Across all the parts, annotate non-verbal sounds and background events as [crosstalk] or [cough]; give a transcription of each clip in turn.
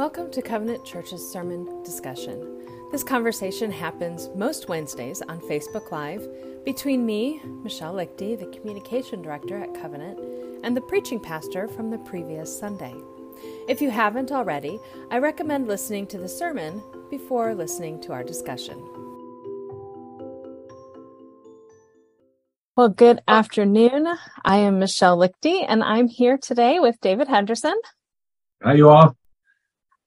Welcome to Covenant Church's sermon discussion. This conversation happens most Wednesdays on Facebook Live between me, Michelle Lichty, the communication director at Covenant, and the preaching pastor from the previous Sunday. If you haven't already, I recommend listening to the sermon before listening to our discussion. Well, good afternoon. I am Michelle Lichty, and I'm here today with David Henderson. Hi, you all.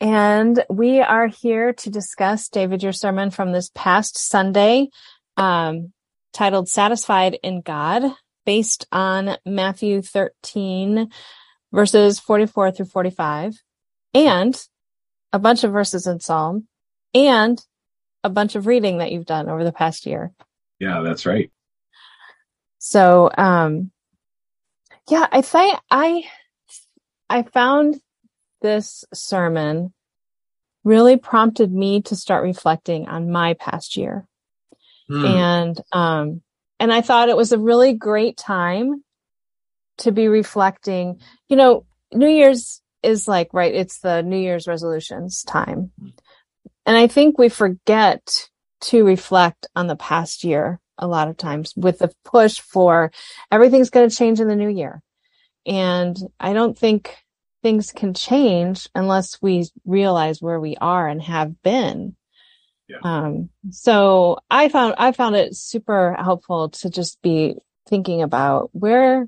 And we are here to discuss, David, your sermon from this past Sunday, um, titled Satisfied in God, based on Matthew 13, verses 44 through 45, and a bunch of verses in Psalm, and a bunch of reading that you've done over the past year. Yeah, that's right. So, um, yeah, I think I, I found this sermon really prompted me to start reflecting on my past year. Hmm. And, um, and I thought it was a really great time to be reflecting, you know, New Year's is like, right. It's the New Year's resolutions time. And I think we forget to reflect on the past year a lot of times with the push for everything's going to change in the new year. And I don't think things can change unless we realize where we are and have been. Yeah. Um, so I found, I found it super helpful to just be thinking about where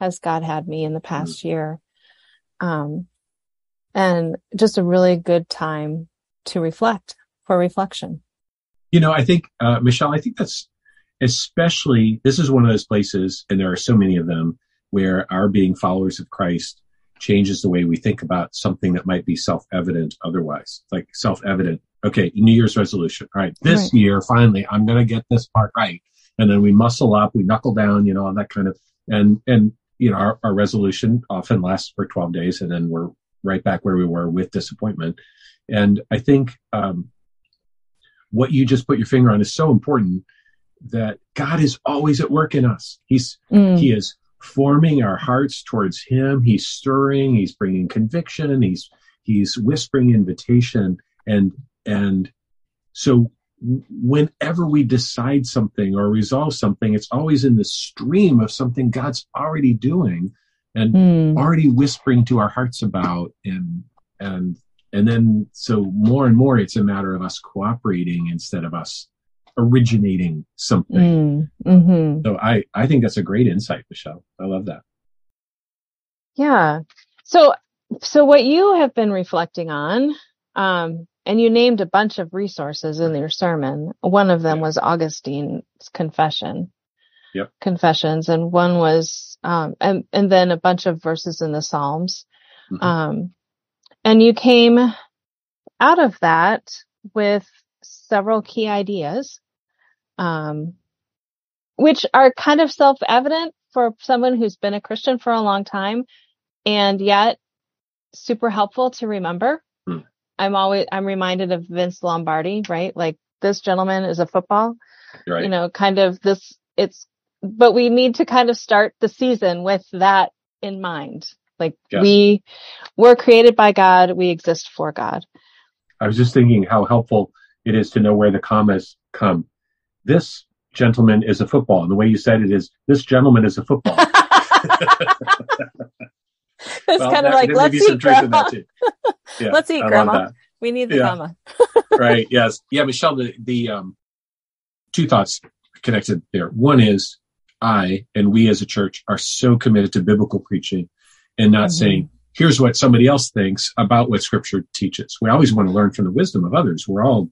has God had me in the past mm-hmm. year? Um, and just a really good time to reflect for reflection. You know, I think, uh, Michelle, I think that's especially, this is one of those places, and there are so many of them, where our being followers of Christ changes the way we think about something that might be self-evident otherwise. Like self-evident. Okay, New Year's resolution. All right, this right. year, finally, I'm going to get this part right. And then we muscle up, we knuckle down, you know, all that kind of, and, and, you know, our, our resolution often lasts for 12 days and then we're right back where we were with disappointment. And I think, um, what you just put your finger on is so important that God is always at work in us. He's, mm. he is forming our hearts towards him. He's stirring he's bringing conviction he's he's whispering invitation. And and so whenever we decide something or resolve something it's always in the stream of something god's already doing and mm. already whispering to our hearts about and and and then so more and more it's a matter of us cooperating instead of us originating something. Mm, mm-hmm. So I, I think that's a great insight, Michelle. I love that. Yeah. So, so what you have been reflecting on, um, and you named a bunch of resources in your sermon. One of them yeah. was Augustine's confession. Yep. Confessions. And one was, um, and, and then a bunch of verses in the Psalms. Mm-hmm. Um, and you came out of that with several key ideas um, which are kind of self-evident for someone who's been a Christian for a long time and yet super helpful to remember. Hmm. I'm always, I'm reminded of Vince Lombardi, right? Like this gentleman is a football, right. you know, kind of this, it's, but we need to kind of start the season with that in mind. Like yes. we were created by God. We exist for God. I was just thinking how helpful it is to know where the commas come this gentleman is a football. And the way you said it is, this gentleman is a football. [laughs] it's well, kind of like, [laughs] let's eat, grandma. Yeah, let's eat, grandma. We need the yeah. [laughs] right. Yes. Yeah, Michelle, the, the, um, two thoughts connected there. One is I and we as a church are so committed to biblical preaching and not mm-hmm. saying, here's what somebody else thinks about what scripture teaches. We always want to learn from the wisdom of others. We're all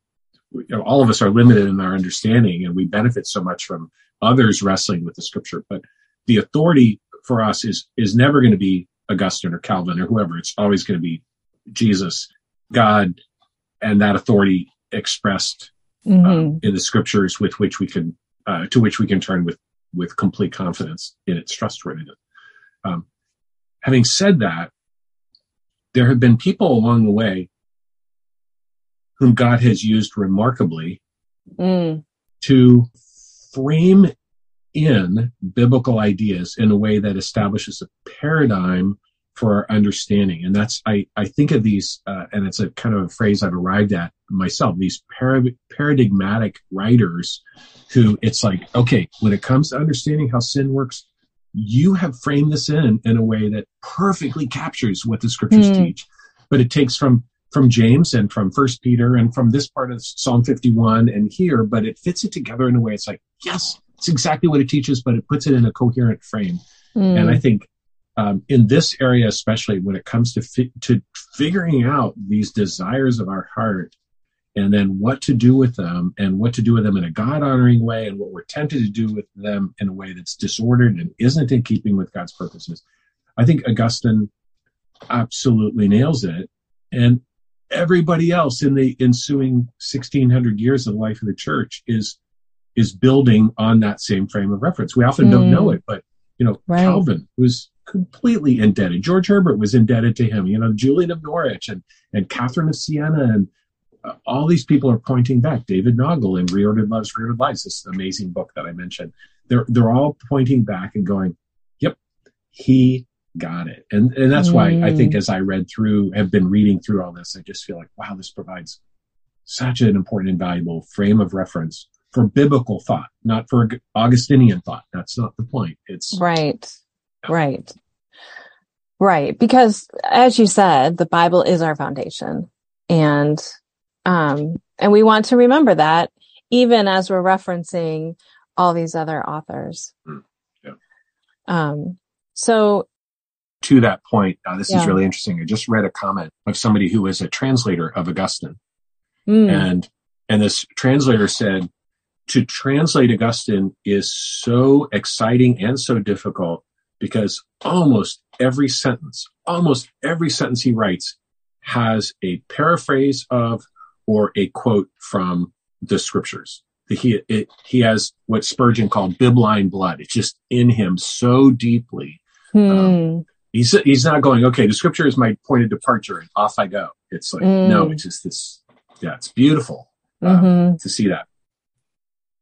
you know, all of us are limited in our understanding and we benefit so much from others wrestling with the scripture. But the authority for us is, is never going to be Augustine or Calvin or whoever. It's always going to be Jesus, God, and that authority expressed mm-hmm. um, in the scriptures with which we can, uh, to which we can turn with, with complete confidence in its trustworthiness. Um, having said that, there have been people along the way whom God has used remarkably mm. to frame in biblical ideas in a way that establishes a paradigm for our understanding. And that's, I, I think of these, uh, and it's a kind of a phrase I've arrived at myself, these parad- paradigmatic writers who it's like, okay, when it comes to understanding how sin works, you have framed this in in a way that perfectly captures what the scriptures mm. teach. But it takes from from James and from First Peter and from this part of Psalm 51 and here, but it fits it together in a way. It's like, yes, it's exactly what it teaches, but it puts it in a coherent frame. Mm. And I think um, in this area, especially when it comes to fi- to figuring out these desires of our heart, and then what to do with them, and what to do with them in a God honoring way, and what we're tempted to do with them in a way that's disordered and isn't in keeping with God's purposes. I think Augustine absolutely nails it, and everybody else in the ensuing 1600 years of the life of the church is is building on that same frame of reference. We often mm. don't know it, but you know, right. Calvin was completely indebted. George Herbert was indebted to him. You know, Julian of Norwich and and Catherine of Siena and uh, all these people are pointing back. David Naugle in Reordered Loves, Reordered Lives, this amazing book that I mentioned. They're they're all pointing back and going, "Yep, he got it." And and that's mm. why I think mm. as I read through, have been reading through all this, I just feel like, wow, this provides such an important and valuable frame of reference for biblical thought, not for Augustinian thought. That's not the point. It's right, right, right. Because as you said, the Bible is our foundation, and um, and we want to remember that even as we're referencing all these other authors. Mm, yeah. Um. So. To that point, uh, this yeah. is really interesting. I just read a comment of somebody who was a translator of Augustine, mm. and and this translator said to translate Augustine is so exciting and so difficult because almost every sentence, almost every sentence he writes has a paraphrase of or a quote from the scriptures. He, it, he has what Spurgeon called bibline blood. It's just in him so deeply. Hmm. Um, he's, he's not going, okay, the scripture is my point of departure and off I go. It's like, mm. no, it's just this, yeah, it's beautiful um, mm-hmm. to see that.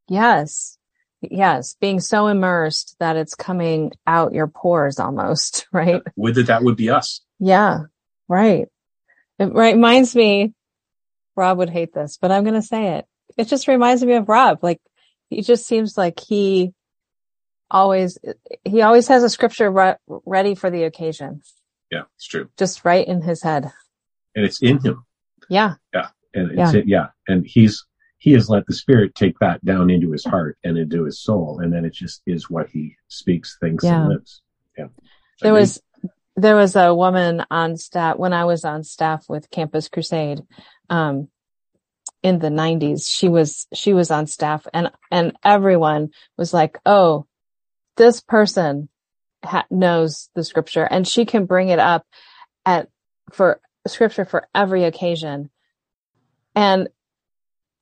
Yes. Yes. Being so immersed that it's coming out your pores almost, [laughs] right? Would that that would be us. Yeah. Right. It reminds me, Rob would hate this, but I'm going to say it. It just reminds me of Rob. Like he just seems like he always, he always has a scripture re- ready for the occasion. Yeah, it's true. Just right in his head. And it's in him. Yeah. Yeah. And it's, yeah. It, yeah. And he's, he has let the spirit take that down into his heart and into his soul and then it just is what he speaks thinks yeah. and lives yeah there was there was a woman on staff when i was on staff with campus crusade um, in the 90s she was she was on staff and and everyone was like oh this person ha- knows the scripture and she can bring it up at for scripture for every occasion and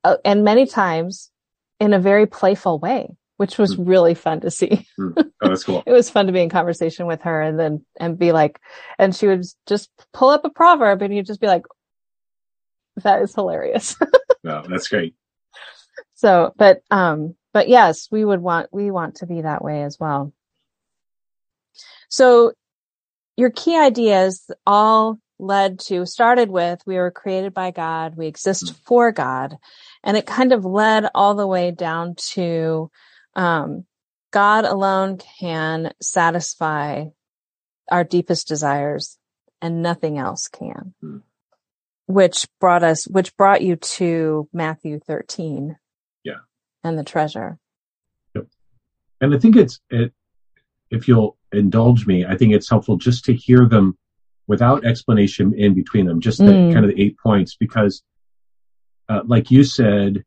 uh, and many times in a very playful way, which was mm. really fun to see. Mm. Oh, that's cool. [laughs] it was fun to be in conversation with her and then, and be like, and she would just pull up a proverb and you'd just be like, that is hilarious. [laughs] no, that's great. So, but, um, but yes, we would want, we want to be that way as well. So your key ideas all led to started with we were created by God, we exist mm. for God, and it kind of led all the way down to um, God alone can satisfy our deepest desires, and nothing else can. Mm. Which brought us, which brought you to Matthew thirteen, yeah, and the treasure. Yep, and I think it's it. If you'll indulge me, I think it's helpful just to hear them without explanation in between them, just the, mm. kind of the eight points, because, uh, like you said,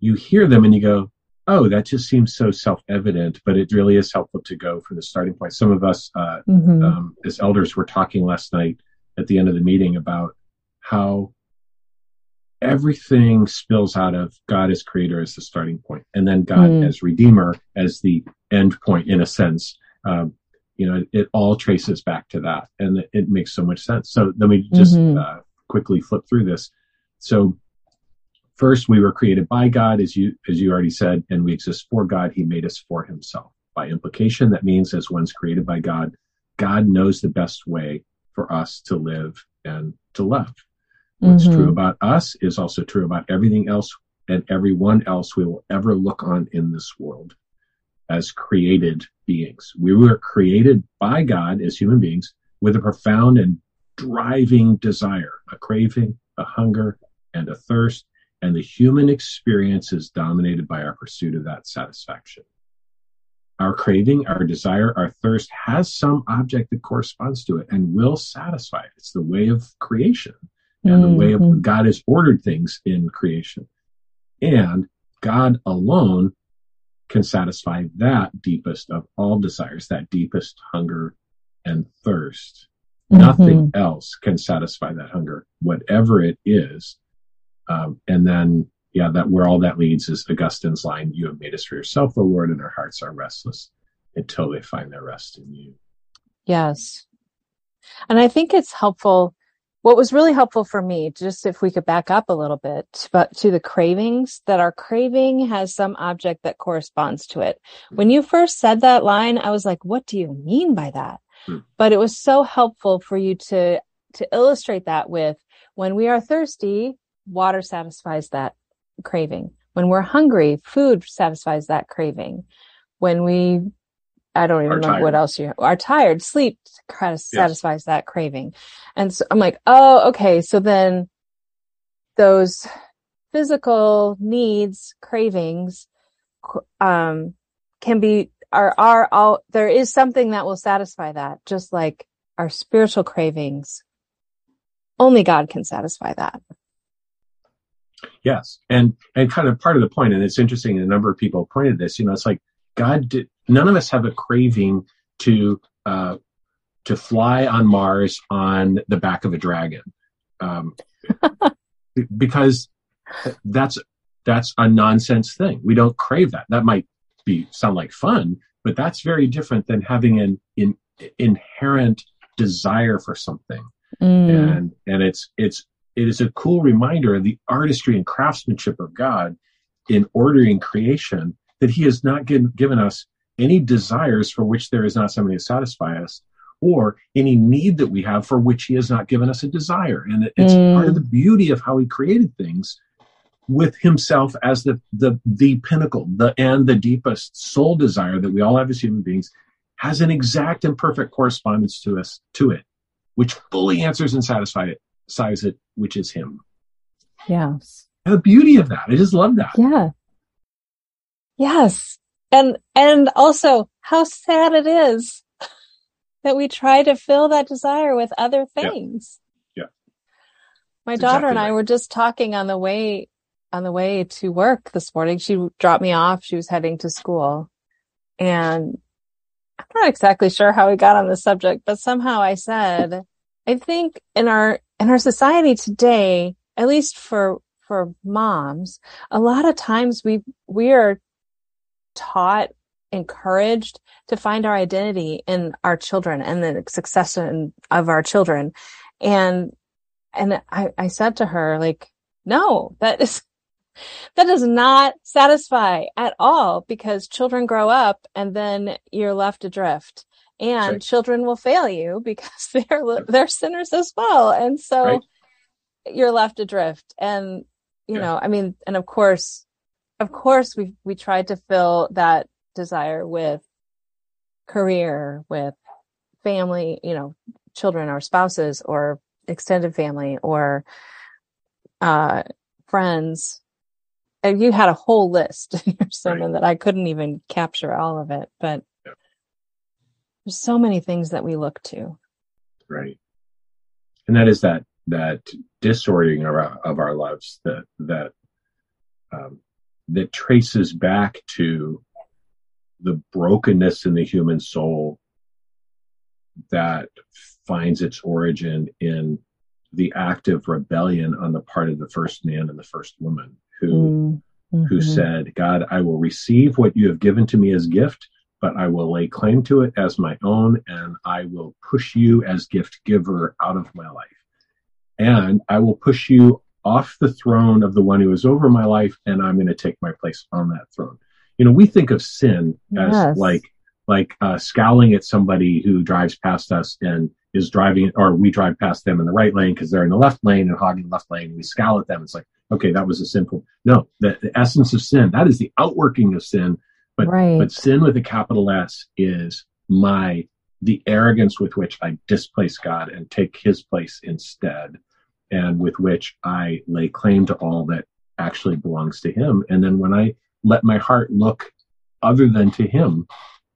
you hear them and you go, oh, that just seems so self-evident, but it really is helpful to go from the starting point. Some of us, uh, mm-hmm. um, as elders, were talking last night at the end of the meeting about how everything spills out of God as creator as the starting point, and then God mm. as redeemer as the end point, in a sense. Um, you know, it, all traces back to that and it, it, makes so much sense. So let me just mm-hmm. uh, quickly flip through this. So first we were created by God, as you, as you already said, and we exist for God. He made us for himself. By implication, that means as one's created by God, God knows the best way for us to live and to love. What's mm-hmm. true about us is also true about everything else and everyone else we will ever look on in this world as created beings. We were created by God as human beings with a profound and driving desire, a craving, a hunger, and a thirst. And the human experience is dominated by our pursuit of that satisfaction. Our craving, our desire, our thirst has some object that corresponds to it and will satisfy it. It's the way of creation and the way mm-hmm. God has ordered things in creation. And God alone can satisfy that deepest of all desires, that deepest hunger and thirst. Mm-hmm. Nothing else can satisfy that hunger, whatever it is. Um, and then, yeah, that where all that leads is Augustine's line, you have made us for yourself, O Lord, and our hearts are restless until they find their rest in you. Yes. And I think it's helpful what was really helpful for me, just if we could back up a little bit, but to the cravings, that our craving has some object that corresponds to it. When you first said that line, I was like, what do you mean by that? Hmm. But it was so helpful for you to, to illustrate that with when we are thirsty, water satisfies that craving. When we're hungry, food satisfies that craving. When we I don't even know what else you are tired. Sleep kind of satisfies yes. that craving. And so I'm like, oh, okay. So then those physical needs, cravings, um, can be, are, are all, there is something that will satisfy that, just like our spiritual cravings. Only God can satisfy that. Yes. And, and kind of part of the point, and it's interesting, a number of people pointed this, you know, it's like God did, none of us have a craving to uh, to fly on Mars on the back of a dragon, um, [laughs] because that's that's a nonsense thing. We don't crave that. That might be sound like fun, but that's very different than having an in, inherent desire for something. Mm. And and it's it's it is a cool reminder of the artistry and craftsmanship of God in ordering creation that He has not given, given us any desires for which there is not somebody to satisfy us, or any need that we have for which He has not given us a desire. And it's mm. part of the beauty of how He created things with Himself as the the the pinnacle, the and the deepest soul desire that we all have as human beings has an exact and perfect correspondence to us to it, which fully answers and satisfies it, satisfies it, which is Him. Yes. And the beauty of that, I just love that. Yeah. Yes. And, and also how sad it is [laughs] that we try to fill that desire with other things. Yeah. yeah. My That's daughter exactly and I right. were just talking on the way, on the way to work this morning. She dropped me off. She was heading to school and I'm not exactly sure how we got on the subject, but somehow I said, I think in our, in our society today, at least for, for moms, a lot of times we, we are taught, encouraged to find our identity in our children and the success of our children. And, and I, I said to her, like, no, that is, [laughs] that does not satisfy at all because children grow up and then you're left adrift and right. children will fail you [laughs] because they're, they're sinners as well. And so right. you're left adrift and, you yeah. know, I mean, and of course, of course we we tried to fill that desire with career, with family, you know, children or spouses or extended family or uh friends. And you had a whole list in your sermon that I couldn't even capture all of it, but yeah. there's so many things that we look to. Right. And that is that that disorienting of our, of our lives that that um, that traces back to the brokenness in the human soul that finds its origin in the act of rebellion on the part of the first man and the first woman who mm-hmm. who said god i will receive what you have given to me as gift but i will lay claim to it as my own and i will push you as gift giver out of my life and i will push you off the throne of the one who is over my life and I'm going to take my place on that throne. You know, we think of sin as yes. like like uh, scowling at somebody who drives past us and is driving, or we drive past them in the right lane because they're in the left lane and hogging the left lane. We scowl at them. It's like, okay, that was a sinful. No, the, the essence of sin, that is the outworking of sin. But, right. but sin with a capital S is my, the arrogance with which I displace God and take his place instead, and with which I lay claim to all that actually belongs to him. And then when I let my heart look other than to him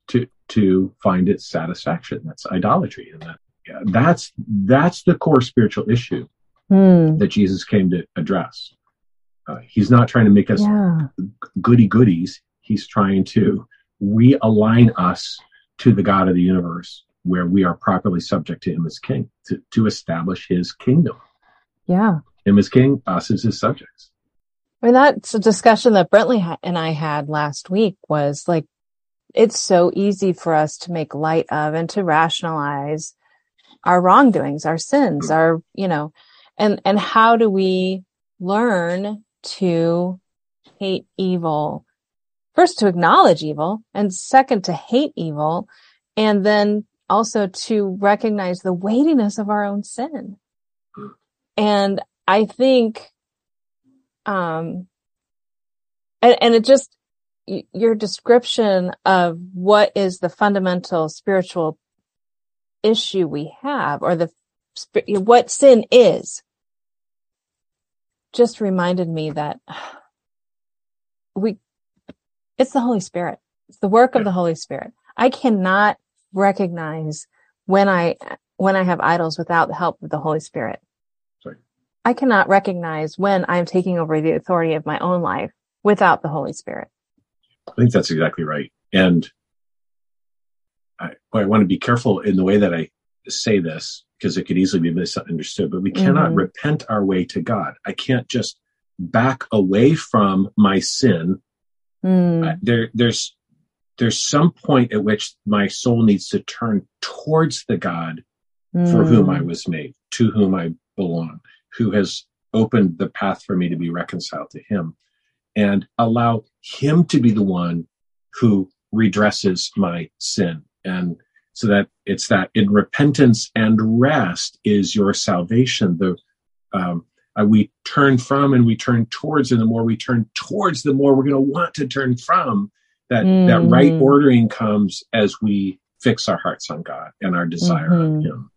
to, to find its satisfaction, that's idolatry. And that, yeah, that's, that's the core spiritual issue Hmm. that Jesus came to address. Uh, he's not trying to make us Yeah. goody goodies. He's trying to realign us to the God of the universe where we are properly subject to him as king, to, to establish his kingdom. Yeah. Him as king, us as his subjects. I mean, that's a discussion that Brentley ha- and I had last week was like, it's so easy for us to make light of and to rationalize our wrongdoings, our sins, mm-hmm. our, you know, and, and how do we learn to hate evil? First, to acknowledge evil and second, to hate evil and then also to recognize the weightiness of our own sin. And I think um and, and it just your description of what is the fundamental spiritual issue we have or the what sin is just reminded me that we it's the holy spirit it's the work of the holy spirit i cannot recognize when i when i have idols without the help of the holy spirit. I cannot recognize when I'm taking over the authority of my own life without the Holy Spirit. I think that's exactly right. And I, I want to be careful in the way that I say this because it could easily be misunderstood, but we cannot Mhm. repent our way to God. I can't just back away from my sin Mm, I- there there's there's some point at which my soul needs to turn towards the God for whom mm, I was made, to whom I belong, who has opened the path for me to be reconciled to him and allow him to be the one who redresses my sin. And so that it's that in repentance and rest is your salvation. The, um, uh, we turn from and we turn towards, and the more we turn towards, the more we're going to want to turn from. That that right Mm. ordering comes as we fix our hearts on God and our desire Mhm. on Him.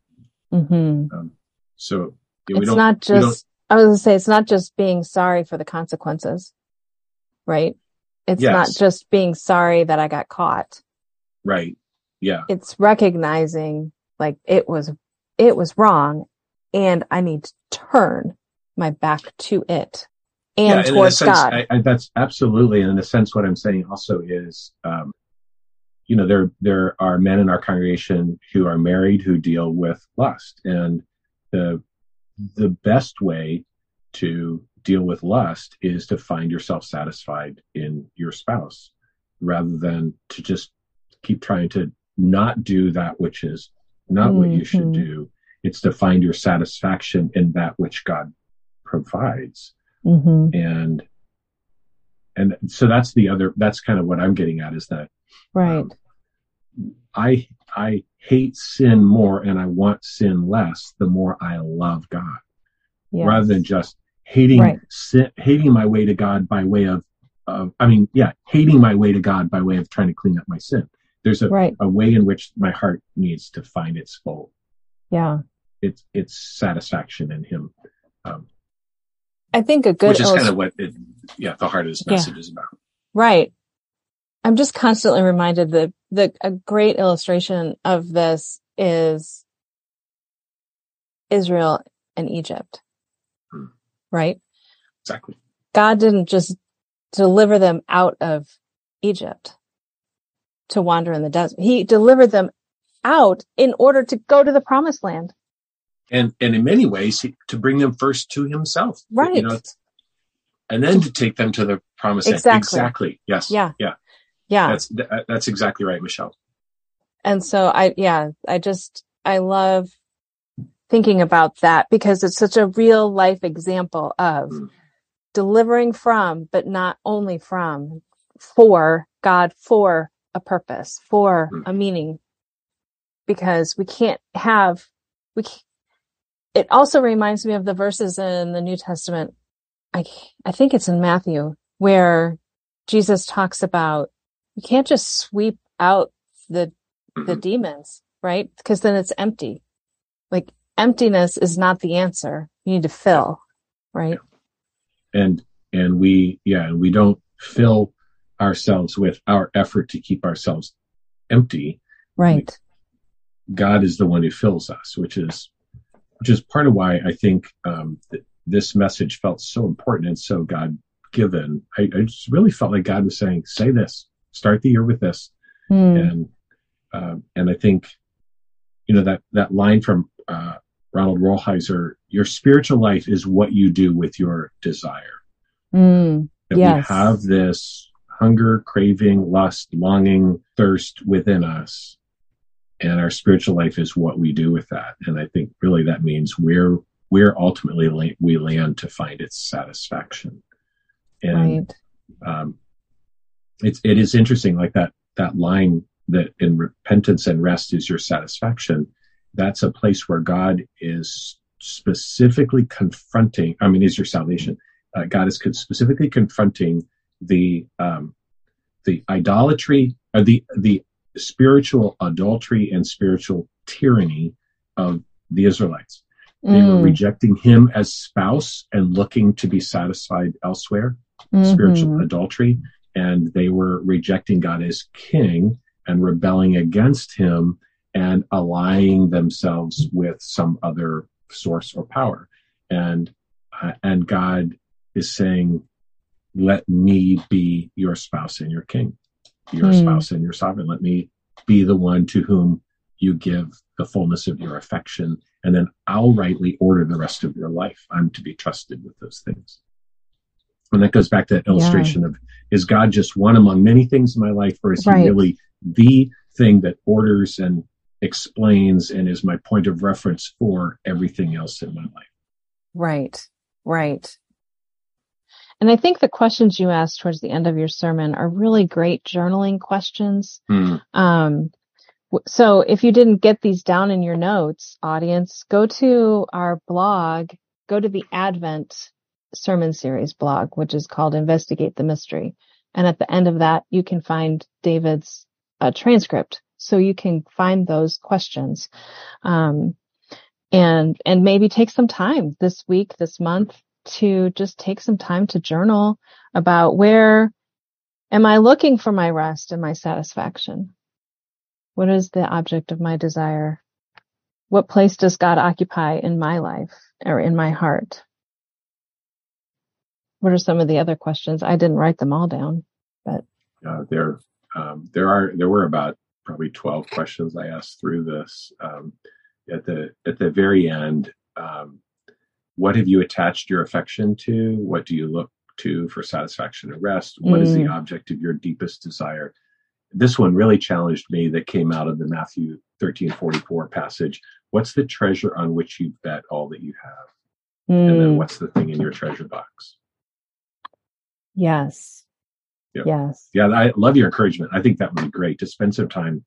mhm. Um, so yeah, It's not just, I was going to say, it's not just being sorry for the consequences, right? It's not just being sorry that I got caught. right. Yeah. It's recognizing like it was, it was wrong and I need to turn my back to it and yeah, and in a towards sense, God. I, I, that's absolutely. And in a sense, what I'm saying also is, um, you know, there there are men in our congregation who are married who deal with lust, and the the best way to deal with lust is to find yourself satisfied in your spouse, rather than to just keep trying to not do that which is not what you should Mhm. do. It's to find your satisfaction in that which God provides hmm and and so that's the other that's kind of what i'm getting at is that Right. um, i i hate sin more and i want sin less the more i love god Yeah. rather than just hating Right. sin, hating my way to god by way of of i mean yeah hating my way to god by way of trying to clean up my sin there's a, Right. a way in which my heart needs to find its full Yeah. its its satisfaction in him um, I think a good which is kind of what it, yeah the heart of this Yeah. message is about Right. I'm just constantly reminded that the a great illustration of this is Israel and Egypt. Hmm. Right? exactly God didn't just deliver them out of Egypt to wander in the desert. He delivered them out in order to go to the promised land. and and in many ways he, to bring them first to himself Right. you know and then to take them to the promised land Exactly. exactly yes Yeah. yeah Yeah. that's th- that's exactly right michelle And so I, yeah, I just, I love thinking about that because it's such a real life example of Mm. delivering from, but not only from, for God, for a purpose, for Mm. a meaning, because we can't have, we, c- it also reminds me of the verses in the New Testament. I, I think it's in Matthew where Jesus talks about you can't just sweep out the, the demons, right? Because then it's empty. Like emptiness is not the answer. You need to fill, right? and and we yeah and we don't fill ourselves with our effort to keep ourselves empty Right. god is the one who fills us which is which is part of why i think um th- this message felt so important and so god given I, I just really felt like god was saying say this start the year with this Hmm. and um, and i think you know that that line from uh ronald rolheiser your spiritual life is what you do with your desire Mm. that Yes. we have this hunger, craving, lust, longing, thirst within us. And our spiritual life is what we do with that. And I think really that means where, where ultimately la- we land to find its satisfaction. And, Right. um, it's, it is interesting, like that, that line that in repentance and rest is your satisfaction. That's a place where God is specifically confronting, I mean, is your salvation. Uh, God is specifically confronting the, um, the idolatry or the, the spiritual adultery and spiritual tyranny of the Israelites. They were Mm. rejecting him as spouse and looking to be satisfied elsewhere spiritual Mhm. adultery, and they were rejecting God as king and rebelling against him and allying themselves with some other source or power. And uh, and God is saying, "Let me be your spouse and your king, your Hmm. spouse and your sovereign. Let me be the one to whom you give the fullness of your affection, and then I'll rightly order the rest of your life. I'm to be trusted with those things." And that goes back to that illustration of is God just one among many things in my life, or is he really the thing that orders and explains and is my point of reference for everything else in my life? Right. Right. And I think the questions you asked towards the end of your sermon are really great journaling questions. Hmm. Um, so if you didn't get these down in your notes, audience, go to our blog, go to the Advent sermon series blog, which is called Investigate the Mystery. And at the end of that, you can find David's uh, transcript. So you can find those questions. Um, and, and maybe take some time this week, this month to just take some time to journal about where am I looking for my rest and my satisfaction? What is the object of my desire? What place does God occupy in my life or in my heart? What are some of the other questions? I didn't write them all down, but Uh, there, um, there are there were about probably twelve questions I asked through this. Um, at the at the very end, um, what have you attached your affection to? What do you look to for satisfaction and rest? What is the Mm. object of your deepest desire? This one really challenged me. That came out of the Matthew thirteen forty four passage. What's the treasure on which you bet all that you have? And then Mm, what's the thing in your treasure box? Yes. Yep. Yes. Yeah, I love your encouragement. I think that would be great to spend some time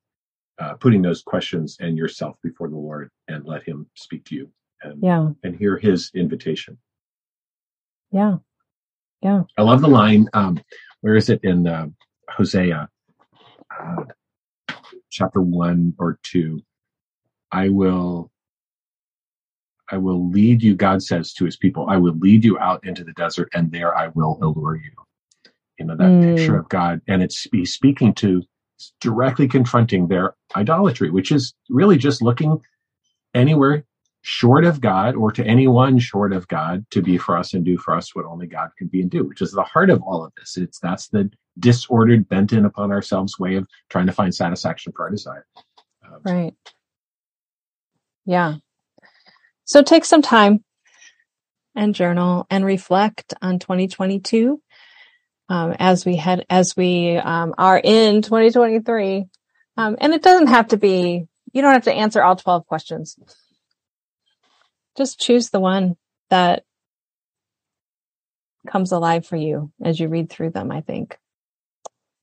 uh, putting those questions and yourself before the Lord and let Him speak to you and, Yeah. and hear His invitation. Yeah. Yeah. I love the line. Um, where is it in uh, Hosea, uh, chapter one or two? I will, I will lead you. God says to His people, "I will lead you out into the desert, and there I will allure you." You know that Mm. picture of God, and it's He's speaking to directly confronting their idolatry, which is really just looking anywhere short of God or to anyone short of God to be for us and do for us what only God can be and do, which is the heart of all of this. It's that's the disordered, bent in upon ourselves way of trying to find satisfaction for our desire. Um, Right. Yeah. So take some time and journal and reflect on 2022 um, as we head as we um, are in 2023. Um, and it doesn't have to be. You don't have to answer all 12 questions. Just choose the one that comes alive for you as you read through them. I think.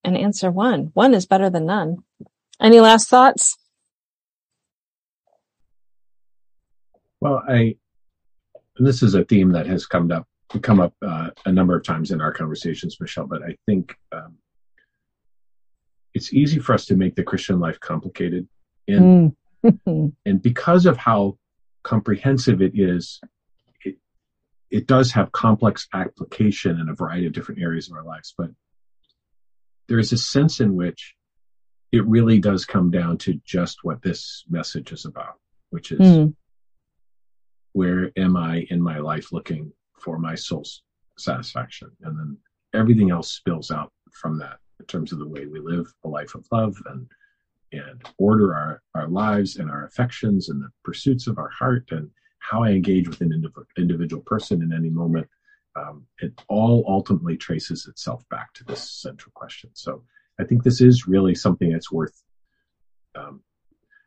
and answer one. One is better than none. Any last thoughts? Well, I, this is a theme that has come up, come up uh, a number of times in our conversations, Michelle, but I think um, it's easy for us to make the Christian life complicated. And, mm. [laughs] and because of how comprehensive it is, it, it does have complex application in a variety of different areas of our lives. But there is a sense in which it really does come down to just what this message is about, which is mm. Where am I in my life looking for my soul's satisfaction? And then everything else spills out from that in terms of the way we live a life of love and and order our, our lives and our affections and the pursuits of our heart and how I engage with an indiv- individual person in any moment. Um, it all ultimately traces itself back to this central question. So I think this is really something that's worth um,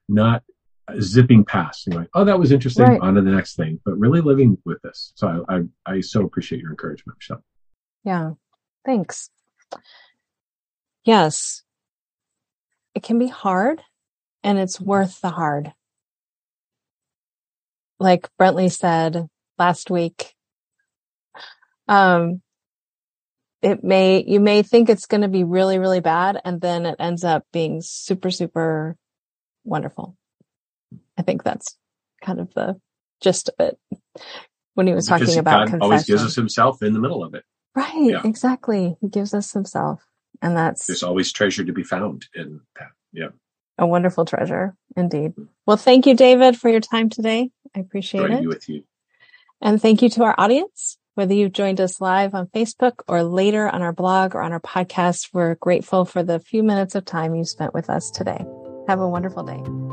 not zipping past and going, oh, that was interesting, right. on to the next thing, but really living with this. So I, I, I so appreciate your encouragement, Michelle. Yeah, thanks. Yes, it can be hard and it's worth the hard. Like Brentley said last week, um, it may, you may think it's going to be really, really bad. And then it ends up being super, super wonderful. I think that's kind of the gist of it when he was because talking about God confession. always gives us himself in the middle of it. Right. Yeah. Exactly. He gives us himself. And that's there's always treasure to be found in that. Yeah. A wonderful treasure indeed. Mm. Well, thank you, David, for your time today. I appreciate it. with you. And thank you to our audience. Whether you've joined us live on Facebook or later on our blog or on our podcast, we're grateful for the few minutes of time you spent with us today. Have a wonderful day.